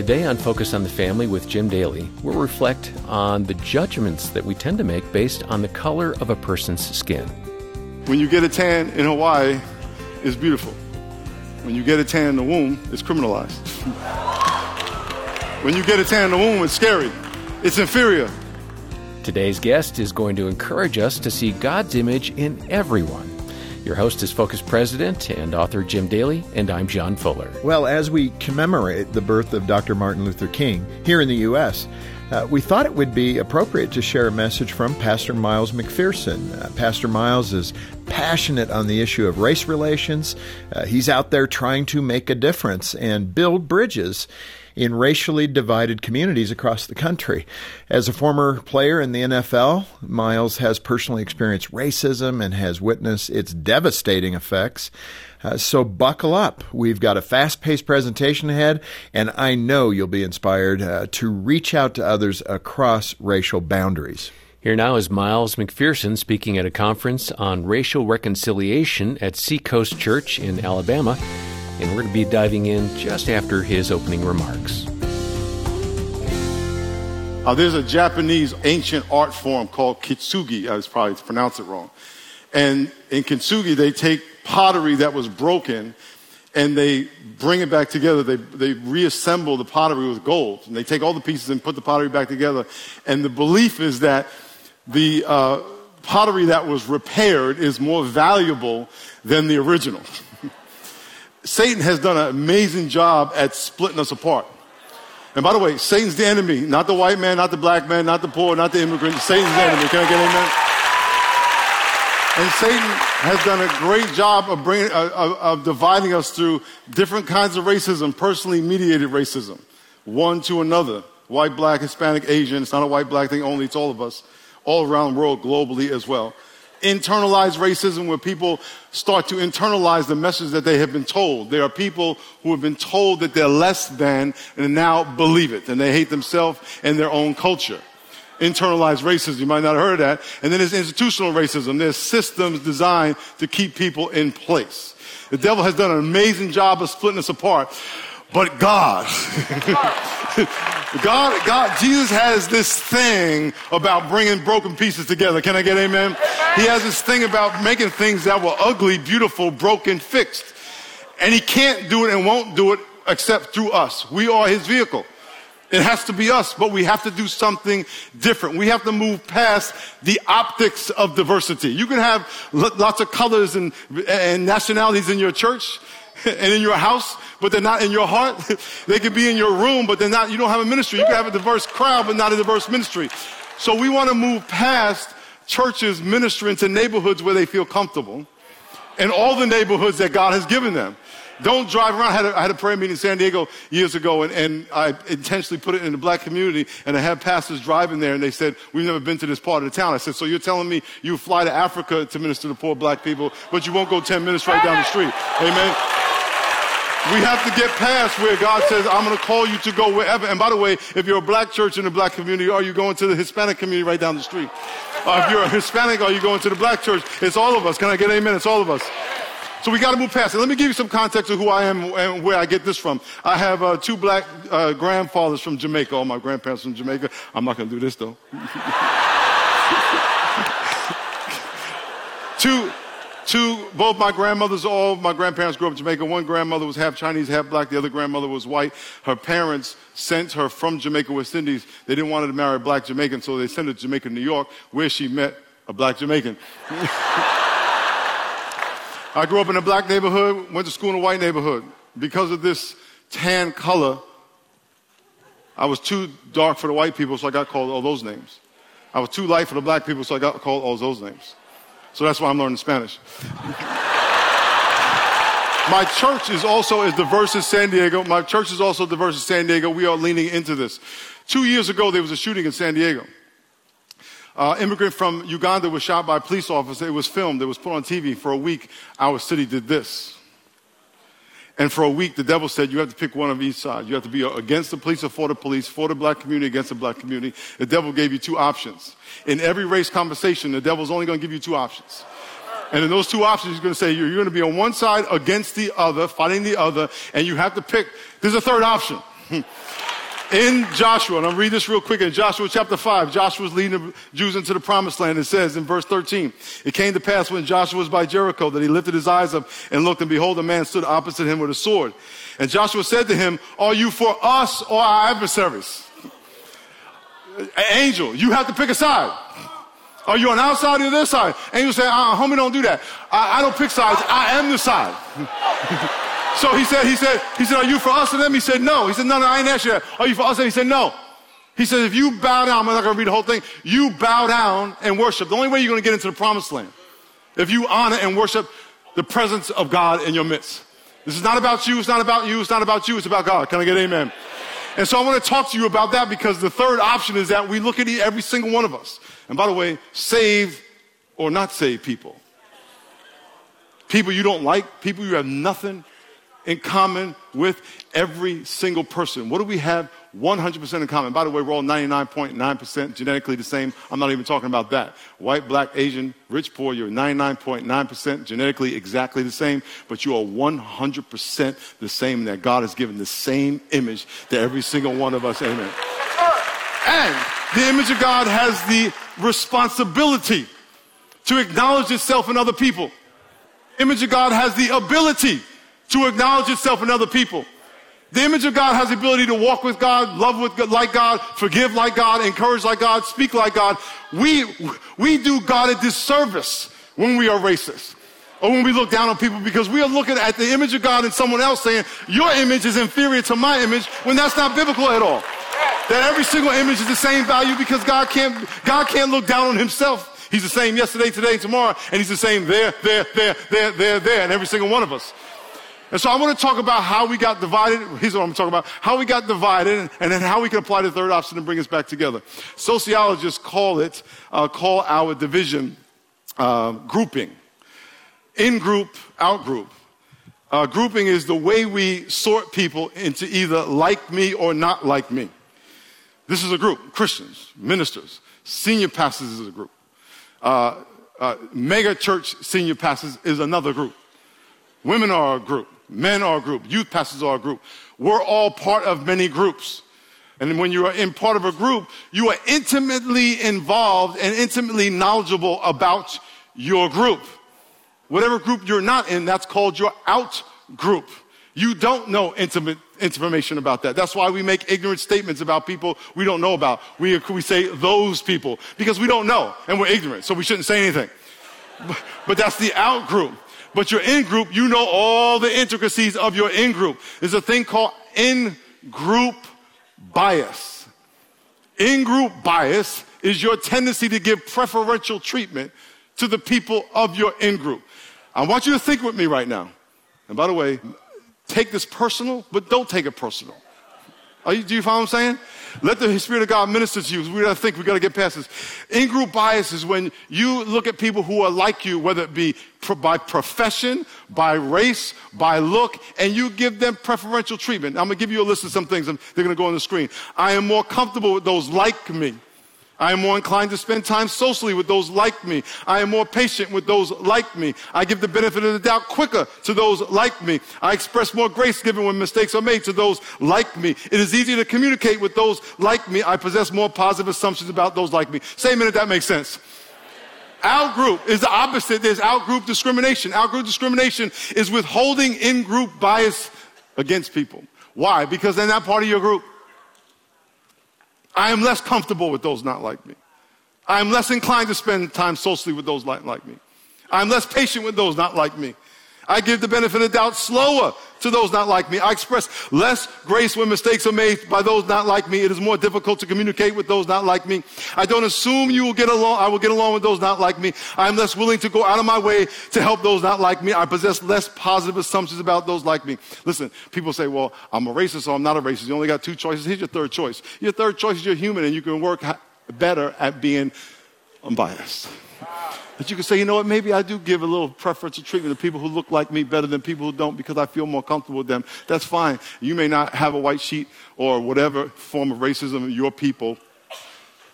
Today on Focus on the Family with Jim Daly, we'll reflect on the judgments that we tend to make based on the color of a person's skin. When you get a tan in Hawaii, it's beautiful. When you get a tan in the womb, it's criminalized. when you get a tan in the womb, it's scary. It's inferior. Today's guest is going to encourage us to see God's image in everyone. Your host is Focus President and author Jim Daly, and I'm John Fuller. Well, as we commemorate the birth of Dr. Martin Luther King here in the U.S., uh, we thought it would be appropriate to share a message from Pastor Miles McPherson. Uh, Pastor Miles is passionate on the issue of race relations. Uh, he's out there trying to make a difference and build bridges in racially divided communities across the country. As a former player in the NFL, Miles has personally experienced racism and has witnessed its devastating effects. Uh, so buckle up. We've got a fast paced presentation ahead, and I know you'll be inspired uh, to reach out to others across racial boundaries. Here now is Miles McPherson speaking at a conference on racial reconciliation at Seacoast Church in Alabama and we're going to be diving in just after his opening remarks. Uh, there's a Japanese ancient art form called kintsugi. I was probably pronounced it wrong. And in kintsugi, they take pottery that was broken and they bring it back together. They, they reassemble the pottery with gold. And they take all the pieces and put the pottery back together. And the belief is that the uh, pottery that was repaired is more valuable than the original. Satan has done an amazing job at splitting us apart. And by the way, Satan's the enemy, not the white man, not the black man, not the poor, not the immigrant. Satan's the enemy. Can I get amen? And Satan has done a great job of, bringing, uh, of, of dividing us through different kinds of racism, personally mediated racism, one to another. White, black, Hispanic, Asian. It's not a white, black thing only. It's all of us, all around the world, globally as well internalized racism where people start to internalize the message that they have been told. There are people who have been told that they're less than and now believe it and they hate themselves and their own culture. Internalized racism, you might not have heard of that. And then there's institutional racism. There's systems designed to keep people in place. The devil has done an amazing job of splitting us apart. But God, God, God, Jesus has this thing about bringing broken pieces together. Can I get amen? He has this thing about making things that were ugly, beautiful, broken, fixed. And he can't do it and won't do it except through us. We are his vehicle. It has to be us, but we have to do something different. We have to move past the optics of diversity. You can have lots of colors and, and nationalities in your church and in your house, but they're not in your heart. they can be in your room, but they're not, you don't have a ministry. You can have a diverse crowd, but not a diverse ministry. So we want to move past churches ministering to neighborhoods where they feel comfortable and all the neighborhoods that God has given them. Don't drive around. I had a, I had a prayer meeting in San Diego years ago, and, and, I intentionally put it in the black community, and I had pastors driving there, and they said, We've never been to this part of the town. I said, So you're telling me you fly to Africa to minister to poor black people, but you won't go 10 minutes right down the street? Amen. We have to get past where God says, I'm going to call you to go wherever. And by the way, if you're a black church in the black community, are you going to the Hispanic community right down the street? Uh, if you're a Hispanic, are you going to the black church? It's all of us. Can I get amen? It's all of us. So we got to move past it. Let me give you some context of who I am and where I get this from. I have uh, two black uh, grandfathers from Jamaica. All my grandparents from Jamaica. I'm not going to do this though. two, Two, both my grandmothers, all my grandparents grew up in Jamaica. One grandmother was half Chinese, half black. The other grandmother was white. Her parents sent her from Jamaica, West Indies. They didn't want her to marry a black Jamaican, so they sent her to Jamaica, New York, where she met a black Jamaican. I grew up in a black neighborhood, went to school in a white neighborhood. Because of this tan color, I was too dark for the white people, so I got called all those names. I was too light for the black people, so I got called all those names. So that's why I'm learning Spanish. My church is also as diverse as San Diego. My church is also diverse as San Diego. We are leaning into this. Two years ago, there was a shooting in San Diego. Uh, immigrant from Uganda was shot by a police officer. It was filmed. It was put on TV. For a week, our city did this. And for a week, the devil said, You have to pick one of each side. You have to be against the police or for the police, for the black community, against the black community. The devil gave you two options. In every race conversation, the devil's only going to give you two options. And in those two options, he's going to say, You're going to be on one side against the other, fighting the other, and you have to pick. There's a third option. in Joshua, and I'll read this real quick. In Joshua chapter 5, Joshua's leading the Jews into the promised land. It says in verse 13, It came to pass when Joshua was by Jericho that he lifted his eyes up and looked, and behold, a man stood opposite him with a sword. And Joshua said to him, Are you for us or our adversaries? Angel, you have to pick a side. Are you on our side or their side? Angel said, uh, homie, don't do that. I, I don't pick sides. I am the side. So he said, he said, he said, are you for us or them? He said, no. He said, no, no, I ain't asked you that. Are you for us? And he said, no. He said, if you bow down, I'm not going to read the whole thing. You bow down and worship. The only way you're going to get into the promised land. If you honor and worship the presence of God in your midst. This is not about you. It's not about you. It's not about you. It's about God. Can I get amen? And so I want to talk to you about that because the third option is that we look at every single one of us. And by the way, save or not save people. People you don't like, people you have nothing in common with every single person. What do we have 100% in common? By the way, we're all 99.9% genetically the same. I'm not even talking about that. White, black, Asian, rich, poor, you're 99.9% genetically exactly the same, but you are 100% the same, that God has given the same image to every single one of us. Amen. And the image of God has the responsibility to acknowledge itself in other people. Image of God has the ability to acknowledge itself in other people. The image of God has the ability to walk with God, love with God, like God, forgive like God, encourage like God, speak like God. We, we do God a disservice when we are racist or when we look down on people because we are looking at the image of God in someone else saying, your image is inferior to my image when that's not biblical at all. That every single image is the same value because God can't, God can't look down on himself. He's the same yesterday, today, tomorrow, and he's the same there, there, there, there, there, there, and every single one of us. And so I want to talk about how we got divided. Here's what I'm talking about. How we got divided and then how we can apply the third option and bring us back together. Sociologists call it, uh, call our division uh, grouping. In group, out group. Uh, grouping is the way we sort people into either like me or not like me. This is a group. Christians, ministers, senior pastors is a group. Uh, uh, mega church senior pastors is another group. Women are a group. Men are a group. Youth pastors are a group. We're all part of many groups. And when you are in part of a group, you are intimately involved and intimately knowledgeable about your group. Whatever group you're not in, that's called your out group. You don't know intimate information about that. That's why we make ignorant statements about people we don't know about. We, we say those people because we don't know and we're ignorant, so we shouldn't say anything. But, but that's the out group but your in group, you know all the intricacies of your in group. There's a thing called in group bias. In group bias is your tendency to give preferential treatment to the people of your in group. I want you to think with me right now. And by the way, take this personal, but don't take it personal. You, do you follow what I'm saying? Let the Spirit of God minister to you. We gotta think, we gotta get past this. In group bias is when you look at people who are like you, whether it be by profession, by race, by look, and you give them preferential treatment. I'm gonna give you a list of some things. They're gonna go on the screen. I am more comfortable with those like me. I am more inclined to spend time socially with those like me. I am more patient with those like me. I give the benefit of the doubt quicker to those like me. I express more grace given when mistakes are made to those like me. It is easier to communicate with those like me. I possess more positive assumptions about those like me. Say minute, that makes sense. Out group is the opposite. There's out group discrimination. Out group discrimination is withholding in group bias against people. Why? Because they're not part of your group. I am less comfortable with those not like me. I am less inclined to spend time socially with those like, like me. I'm less patient with those not like me. I give the benefit of doubt slower to those not like me. I express less grace when mistakes are made by those not like me. It is more difficult to communicate with those not like me. I don't assume you will get along. I will get along with those not like me. I am less willing to go out of my way to help those not like me. I possess less positive assumptions about those like me. Listen, people say, well, I'm a racist or I'm not a racist. You only got two choices. Here's your third choice. Your third choice is you're human and you can work better at being unbiased. That you can say, you know what, maybe I do give a little preferential treatment to people who look like me better than people who don't because I feel more comfortable with them. That's fine. You may not have a white sheet or whatever form of racism your people,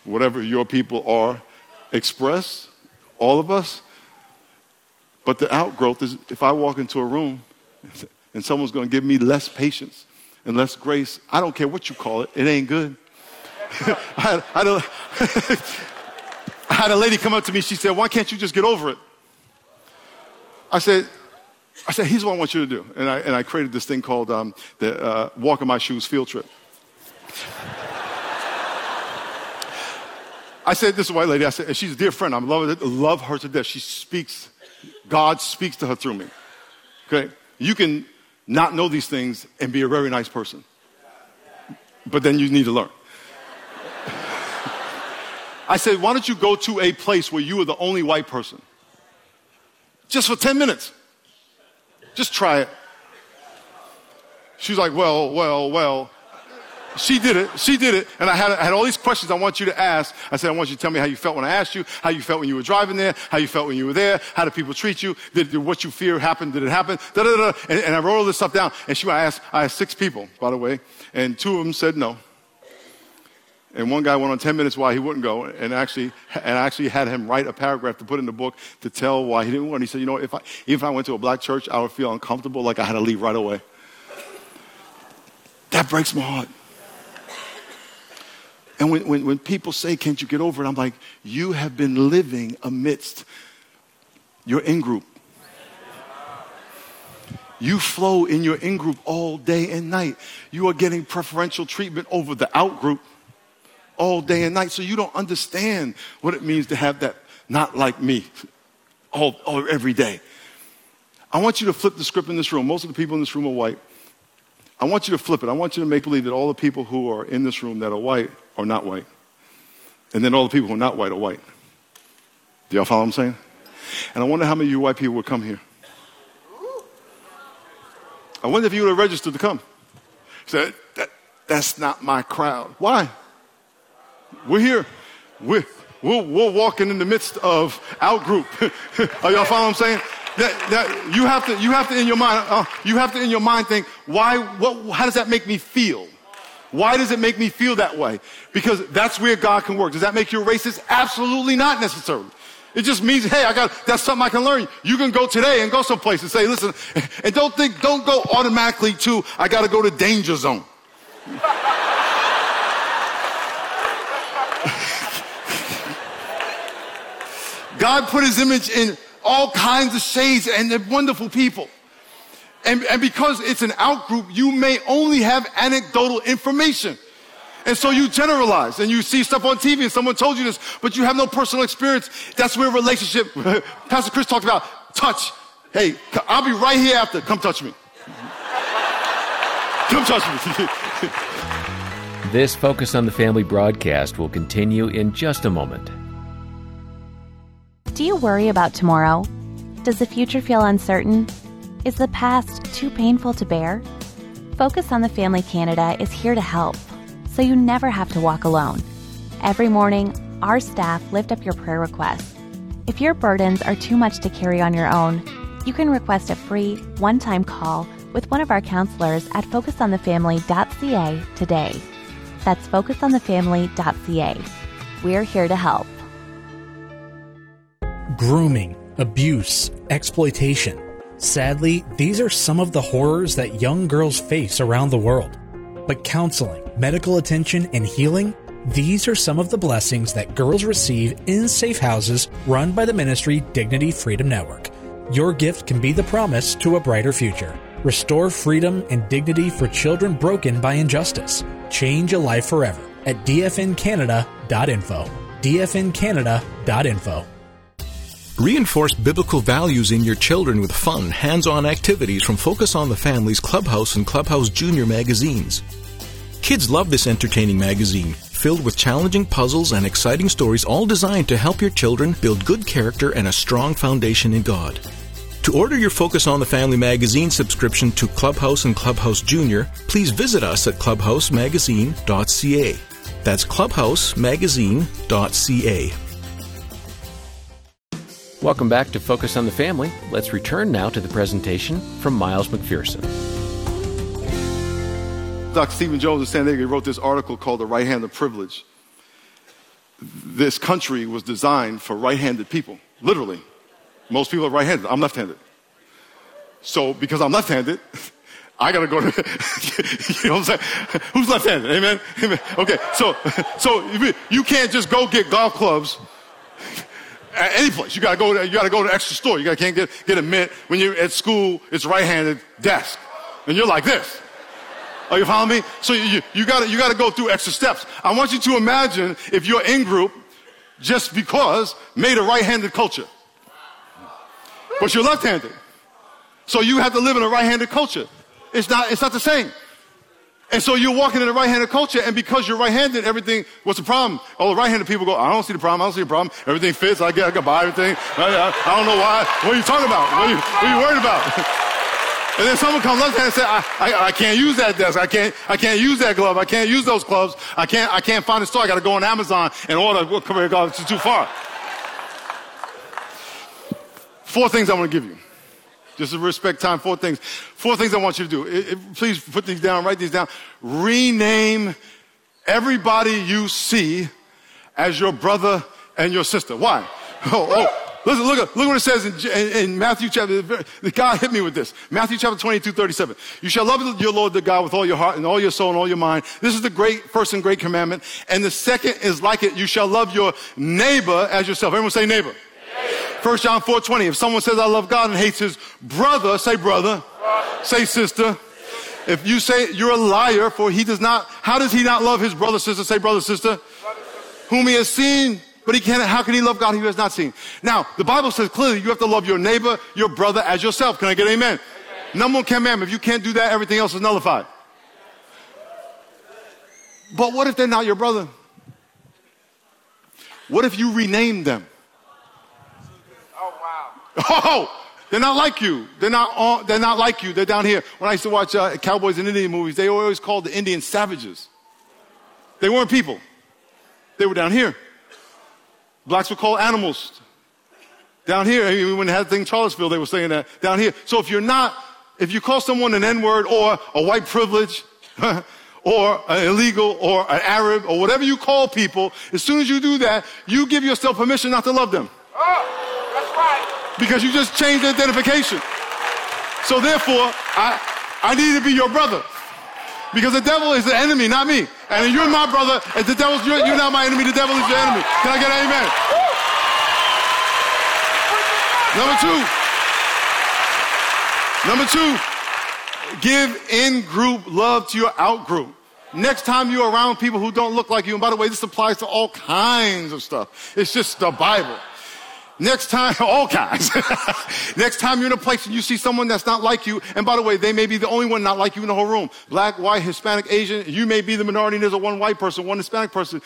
whatever your people are, express, all of us. But the outgrowth is if I walk into a room and someone's going to give me less patience and less grace, I don't care what you call it, it ain't good. I, I, don't. I had a lady come up to me. She said, Why can't you just get over it? I said, I said, Here's what I want you to do. And I, and I created this thing called um, the uh, Walk in My Shoes field trip. I said, This is a white lady. I said, and she's a dear friend. I love, love her to death. She speaks, God speaks to her through me. Okay? You can not know these things and be a very nice person. But then you need to learn. I said, why don't you go to a place where you are the only white person? Just for 10 minutes. Just try it. She's like, well, well, well. She did it. She did it. And I had, I had all these questions I want you to ask. I said, I want you to tell me how you felt when I asked you, how you felt when you were driving there, how you felt when you were there, how did people treat you, did, did what you fear happen, did it happen, da, da, da. And, and I wrote all this stuff down. And she, asked, I asked six people, by the way, and two of them said no. And one guy went on 10 minutes why he wouldn't go, and actually, and actually had him write a paragraph to put in the book to tell why he didn't want. He said, you know, if I, even if I went to a black church, I would feel uncomfortable, like I had to leave right away. That breaks my heart. And when, when, when people say, can't you get over it? I'm like, you have been living amidst your in group. You flow in your in group all day and night. You are getting preferential treatment over the out group all day and night. So you don't understand what it means to have that not like me all, all every day. I want you to flip the script in this room. Most of the people in this room are white. I want you to flip it. I want you to make believe that all the people who are in this room that are white are not white. And then all the people who are not white are white. Do y'all follow what I'm saying? And I wonder how many of you white people would come here. I wonder if you would have registered to come. Said, that, that's not my crowd. Why? We're here. We're, we're, we're walking in the midst of out group. Are y'all follow what I'm saying? That, that you have to, you have to in your mind, uh, you have to in your mind think, why, what, how does that make me feel? Why does it make me feel that way? Because that's where God can work. Does that make you a racist? Absolutely not necessarily. It just means, hey, I got, that's something I can learn. You can go today and go someplace and say, listen, and don't think, don't go automatically to, I got to go to danger zone. God put his image in all kinds of shades and they're wonderful people. And, and because it's an outgroup, you may only have anecdotal information. And so you generalize and you see stuff on TV and someone told you this, but you have no personal experience. That's where relationship, Pastor Chris talked about touch. Hey, I'll be right here after. Come touch me. Come touch me. this Focus on the Family broadcast will continue in just a moment. Do you worry about tomorrow? Does the future feel uncertain? Is the past too painful to bear? Focus on the Family Canada is here to help, so you never have to walk alone. Every morning, our staff lift up your prayer requests. If your burdens are too much to carry on your own, you can request a free one time call with one of our counselors at focusonthefamily.ca today. That's focusonthefamily.ca. We're here to help grooming, abuse, exploitation. Sadly, these are some of the horrors that young girls face around the world. But counseling, medical attention, and healing, these are some of the blessings that girls receive in safe houses run by the ministry Dignity Freedom Network. Your gift can be the promise to a brighter future. Restore freedom and dignity for children broken by injustice. Change a life forever at dfncanada.info. dfncanada.info. Reinforce biblical values in your children with fun, hands on activities from Focus on the Family's Clubhouse and Clubhouse Junior magazines. Kids love this entertaining magazine, filled with challenging puzzles and exciting stories, all designed to help your children build good character and a strong foundation in God. To order your Focus on the Family magazine subscription to Clubhouse and Clubhouse Junior, please visit us at clubhousemagazine.ca. That's clubhousemagazine.ca. Welcome back to Focus on the Family. Let's return now to the presentation from Miles McPherson. Dr. Stephen Jones of San Diego wrote this article called The Right Hand of Privilege. This country was designed for right handed people, literally. Most people are right handed. I'm left handed. So, because I'm left handed, I gotta go to, you know what I'm saying? Who's left handed? Amen? Amen? Okay, so, so you can't just go get golf clubs at any place. You gotta go to, you gotta go to extra store. You gotta, can't get, get a mint. When you're at school, it's right-handed desk. And you're like this. Are you following me? So you, you gotta, you gotta go through extra steps. I want you to imagine if your in-group, just because, made a right-handed culture. But you're left-handed. So you have to live in a right-handed culture. It's not, it's not the same. And so you're walking in a right-handed culture, and because you're right-handed, everything, what's the problem? All the right-handed people go, I don't see the problem, I don't see the problem. Everything fits, I get, I can buy everything. I, I, I don't know why. What are you talking about? What are you, what are you worried about? and then someone comes left-handed and says, I, I, I, can't use that desk, I can't, I can't use that glove, I can't use those gloves, I can't, I can't find a store, I gotta go on Amazon and order, come here, God, it's too far. Four things I want to give you. Just to respect time, four things. Four things I want you to do. It, it, please put these down, write these down. Rename everybody you see as your brother and your sister. Why? Oh, oh. Listen, look, look what it says in, in, Matthew chapter, the God hit me with this. Matthew chapter 22, 37. You shall love your Lord the God with all your heart and all your soul and all your mind. This is the great, first and great commandment. And the second is like it. You shall love your neighbor as yourself. Everyone say neighbor. 1 John 4 20. If someone says, I love God and hates his brother, say brother. brother. Say sister. If you say you're a liar, for he does not, how does he not love his brother, sister? Say brother, sister. Brother. Whom he has seen, but he can't, how can he love God who has not seen? Now, the Bible says clearly you have to love your neighbor, your brother as yourself. Can I get amen? amen. Number one commandment. If you can't do that, everything else is nullified. But what if they're not your brother? What if you rename them? Oh, they're not like you. They're not, they're not like you. They're down here. When I used to watch uh, cowboys and Indian movies, they always called the Indians savages. They weren't people. They were down here. Blacks were called animals. Down here, when they had the thing in Charlottesville, they were saying that down here. So if you're not, if you call someone an N-word or a white privilege, or an illegal or an Arab or whatever you call people, as soon as you do that, you give yourself permission not to love them. Because you just changed identification. So therefore, I, I need to be your brother. Because the devil is the enemy, not me. And if you're my brother, and the devil's, you're, you're not my enemy, the devil is your enemy. Can I get an amen? Number two. Number two, give in group love to your out group. Next time you're around people who don't look like you, and by the way, this applies to all kinds of stuff. It's just the Bible. Next time, all kinds. Next time you're in a place and you see someone that's not like you, and by the way, they may be the only one not like you in the whole room. Black, white, Hispanic, Asian, you may be the minority and there's a one white person, one Hispanic person.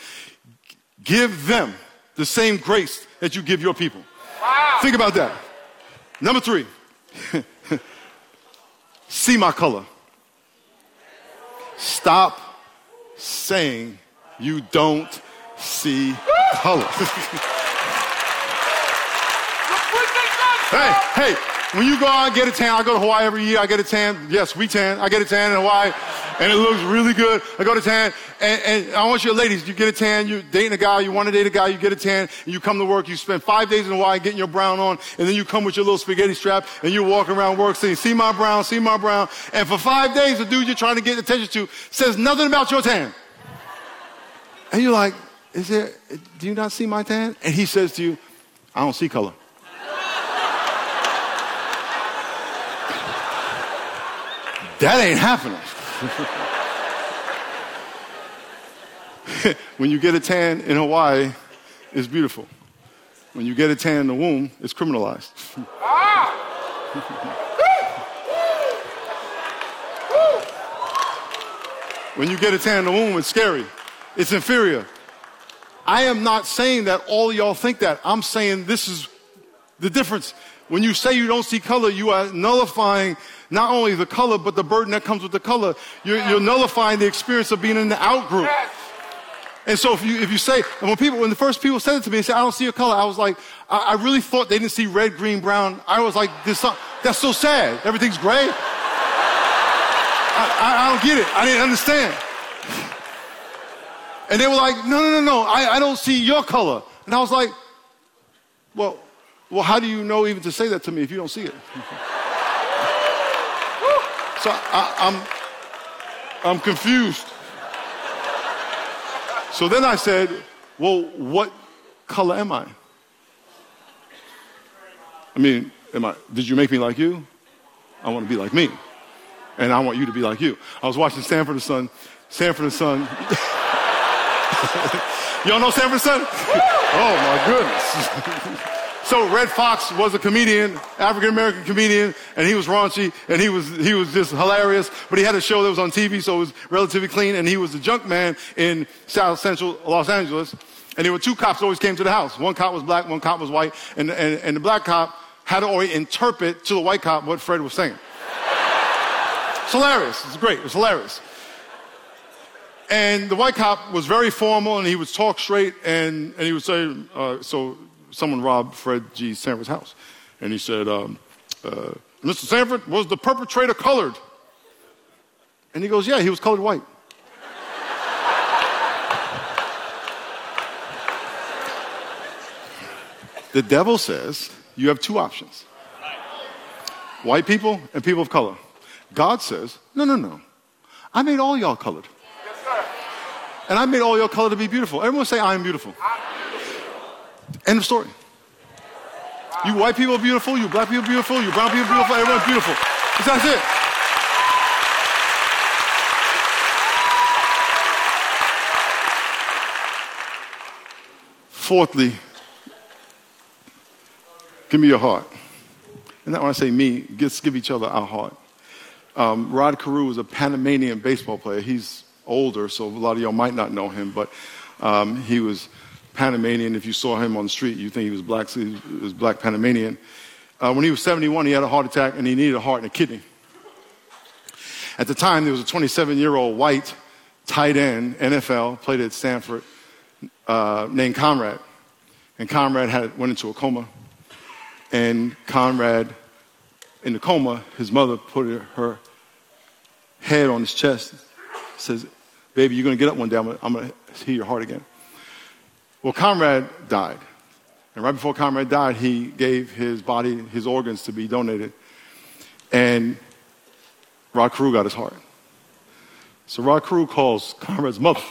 Give them the same grace that you give your people. Wow. Think about that. Number three, see my color. Stop saying you don't see color. Hey, hey, when you go out and get a tan, I go to Hawaii every year. I get a tan. Yes, we tan. I get a tan in Hawaii, and it looks really good. I go to tan, and, and I want you ladies, you get a tan. You're dating a guy. You want to date a guy. You get a tan, and you come to work. You spend five days in Hawaii getting your brown on, and then you come with your little spaghetti strap, and you walk around work saying, "See my brown, see my brown." And for five days, the dude you're trying to get attention to says nothing about your tan, and you're like, "Is there? Do you not see my tan?" And he says to you, "I don't see color." That ain't happening. when you get a tan in Hawaii, it's beautiful. When you get a tan in the womb, it's criminalized. when you get a tan in the womb, it's scary. It's inferior. I am not saying that all y'all think that. I'm saying this is the difference. When you say you don't see color, you are nullifying not only the color, but the burden that comes with the color. You're, you're nullifying the experience of being in the out group. And so if you, if you say, and when people, when the first people said it to me, they said, I don't see a color. I was like, I, I really thought they didn't see red, green, brown. I was like, this, uh, that's so sad. Everything's gray. I, I, I don't get it. I didn't understand. And they were like, no, no, no, no, I, I don't see your color. And I was like, well, well, how do you know even to say that to me if you don't see it? so I, I'm, I'm confused. So then I said, well, what color am I? I mean, am I, did you make me like you? I want to be like me. And I want you to be like you. I was watching Sanford and Son. Sanford and Son. Y'all know Sanford and Son? oh my goodness. so Redd Foxx was a comedian, African American comedian, and he was raunchy and he was he was just hilarious. But he had a show that was on TV, so it was relatively clean. And he was a junk man in South Central Los Angeles. And there were two cops always came to the house. One cop was black, one cop was white, and, and, and the black cop had to always interpret to the white cop what Fred was saying. It's hilarious. It's great. It's hilarious. And the white cop was very formal and he would talk straight and, and he would say, uh, so someone robbed Fred G. Sanford's house. And he said, um, uh, Mr. Sanford, was the perpetrator colored? And he goes, yeah, he was colored white. the devil says you have two options white people and people of color. God says, no, no, no. I made all y'all colored. And I made all your color to be beautiful. Everyone say, I am beautiful. End of story. You white people are beautiful, you black people are beautiful, you brown people are beautiful, everyone's beautiful. That's it. Fourthly, give me your heart. And that when I say me, let's give each other our heart. Um, Rod Carew was a Panamanian baseball player. He's older, so a lot of y'all might not know him, but um, he was Panamanian. If you saw him on the street, you think he was black, so he was black Panamanian. Uh, when he was 71, he had a heart attack and he needed a heart and a kidney. At the time, there was a 27 year old white tight end, NFL, played at Stanford, uh, named Konrad. And Konrad had, went into a coma. And Konrad, in the coma, his mother put her head on his chest, says, Baby, you're going to get up one day. I'm going to hear your heart again. Well, Konrad died. And right before Konrad died, he gave his body, his organs to be donated. And Rod Carew got his heart. So Rod Carew calls Konrad's mother.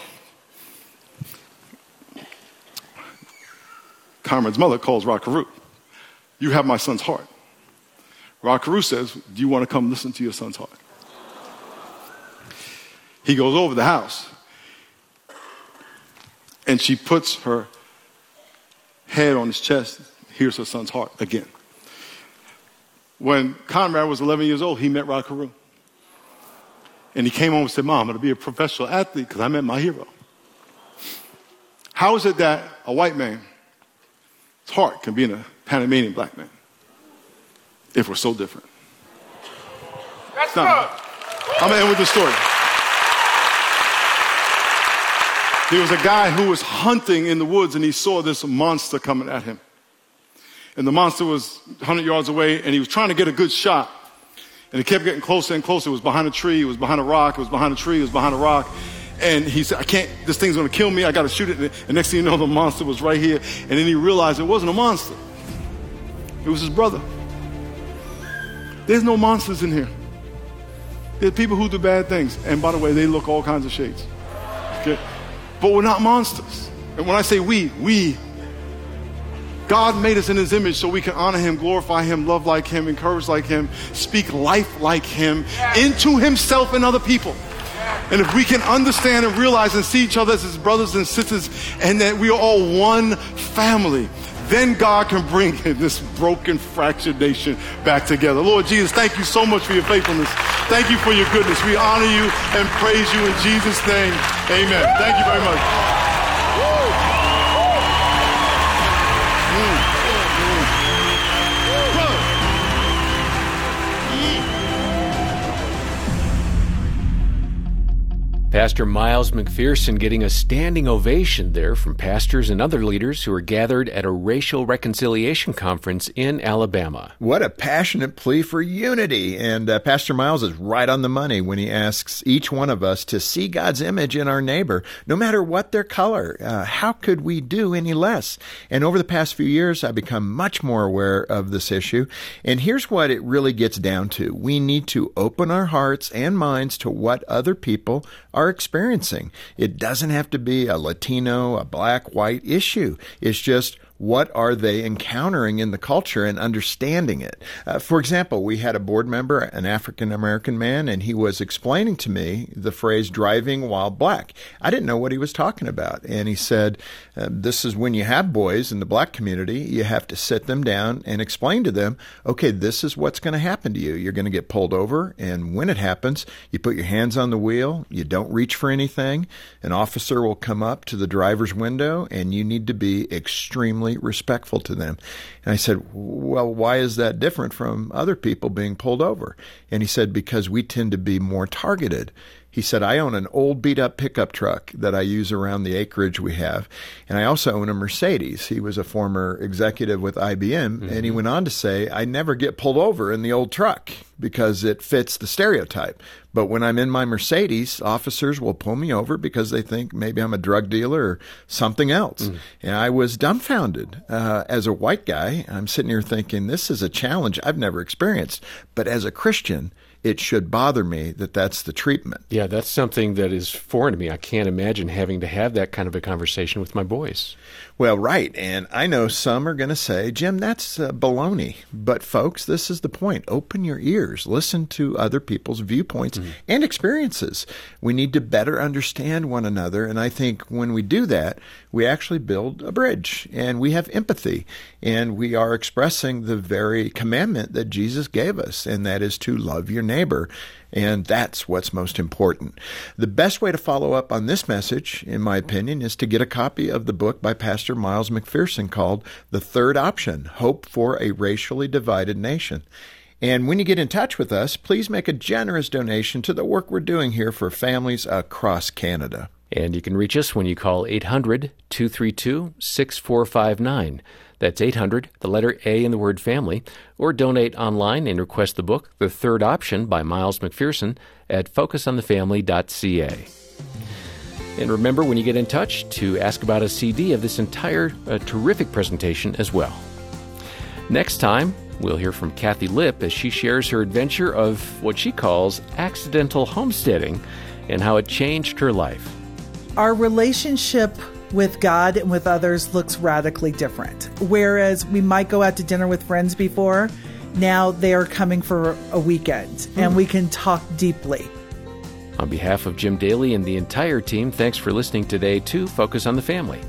Konrad's mother calls Rod Carew. You have my son's heart. Rod Carew says, Do you want to come listen to your son's heart? He goes over the house and she puts her head on his chest. Here's her son's heart again. When Konrad was 11 years old, he met Rod Carew. And he came home and said, Mom, I'm going to be a professional athlete because I met my hero. How is it that a white man's heart can be in a Panamanian black man if we're so different? That's good. I'm going to end with this story. There was a guy who was hunting in the woods and he saw this monster coming at him. And the monster was 100 yards away and he was trying to get a good shot. And it kept getting closer and closer. It was behind a tree, it was behind a rock, it was behind a tree, it was behind a rock. And he said, I can't, this thing's gonna kill me, I gotta shoot it. And next thing you know, the monster was right here. And then he realized it wasn't a monster, it was his brother. There's no monsters in here. There's people who do bad things. And by the way, they look all kinds of shades. Okay? But we're not monsters. And when I say we, we, God made us in His image so we can honor Him, glorify Him, love like Him, encourage like Him, speak life like Him into Himself and other people. And if we can understand and realize and see each other as His brothers and sisters and that we are all one family, then God can bring this broken, fractured nation back together. Lord Jesus, thank you so much for your faithfulness. Thank you for your goodness. We honor you and praise you in Jesus' name. Amen. Thank you very much. Mm. Mm. Mm. Pastor Miles McPherson getting a standing ovation there from pastors and other leaders who are gathered at a racial reconciliation conference in Alabama. What a passionate plea for unity. And uh, Pastor Miles is right on the money when he asks each one of us to see God's image in our neighbor, no matter what their color. Uh, how could we do any less? And over the past few years, I've become much more aware of this issue. And here's what it really gets down to we need to open our hearts and minds to what other people are experiencing. It doesn't have to be a Latino, a black, white issue. It's just what are they encountering in the culture and understanding it. Uh, for example, we had a board member, an African American man, and he was explaining to me the phrase driving while black. I didn't know what he was talking about. And he said, uh, This is when you have boys in the black community, you have to sit them down and explain to them, okay, this is what's going to happen to you. You're going to get pulled over, and when it happens, you put your hands on the wheel, you don't reach for anything. An officer will come up to the driver's window, and you need to be extremely respectful to them. And I said, Well, why is that different from other people being pulled over? And he said, Because we tend to be more targeted. He said, I own an old beat up pickup truck that I use around the acreage we have. And I also own a Mercedes. He was a former executive with IBM. Mm-hmm. And he mm-hmm. went on to say, I never get pulled over in the old truck because it fits the stereotype. But when I'm in my Mercedes, officers will pull me over because they think maybe I'm a drug dealer or something else. Mm. And I was dumbfounded. Uh, as a white guy, I'm sitting here thinking, this is a challenge I've never experienced. But as a Christian, it should bother me that that's the treatment. Yeah, that's something that is foreign to me. I can't imagine having to have that kind of a conversation with my boys. Well, right. And I know some are going to say, Jim, that's uh, baloney. But, folks, this is the point. Open your ears, listen to other people's viewpoints mm-hmm. and experiences. We need to better understand one another. And I think when we do that, we actually build a bridge and we have empathy and we are expressing the very commandment that Jesus gave us, and that is to love your neighbor. And that's what's most important. The best way to follow up on this message, in my opinion, is to get a copy of the book by Pastor Miles McPherson called The Third Option Hope for a Racially Divided Nation. And when you get in touch with us, please make a generous donation to the work we're doing here for families across Canada. And you can reach us when you call 800 232 6459. That's 800, the letter A in the word family, or donate online and request the book, The Third Option by Miles McPherson, at focusonthefamily.ca. And remember when you get in touch to ask about a CD of this entire uh, terrific presentation as well. Next time, we'll hear from Kathi Lipp as she shares her adventure of what she calls accidental homesteading and how it changed her life. Our relationship with God and with others looks radically different. Whereas we might go out to dinner with friends before, now they are coming for a weekend mm. and we can talk deeply. On behalf of Jim Daly and the entire team, thanks for listening today to Focus on the Family.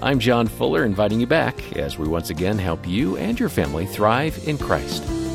I'm John Fuller, inviting you back as we once again help you and your family thrive in Christ.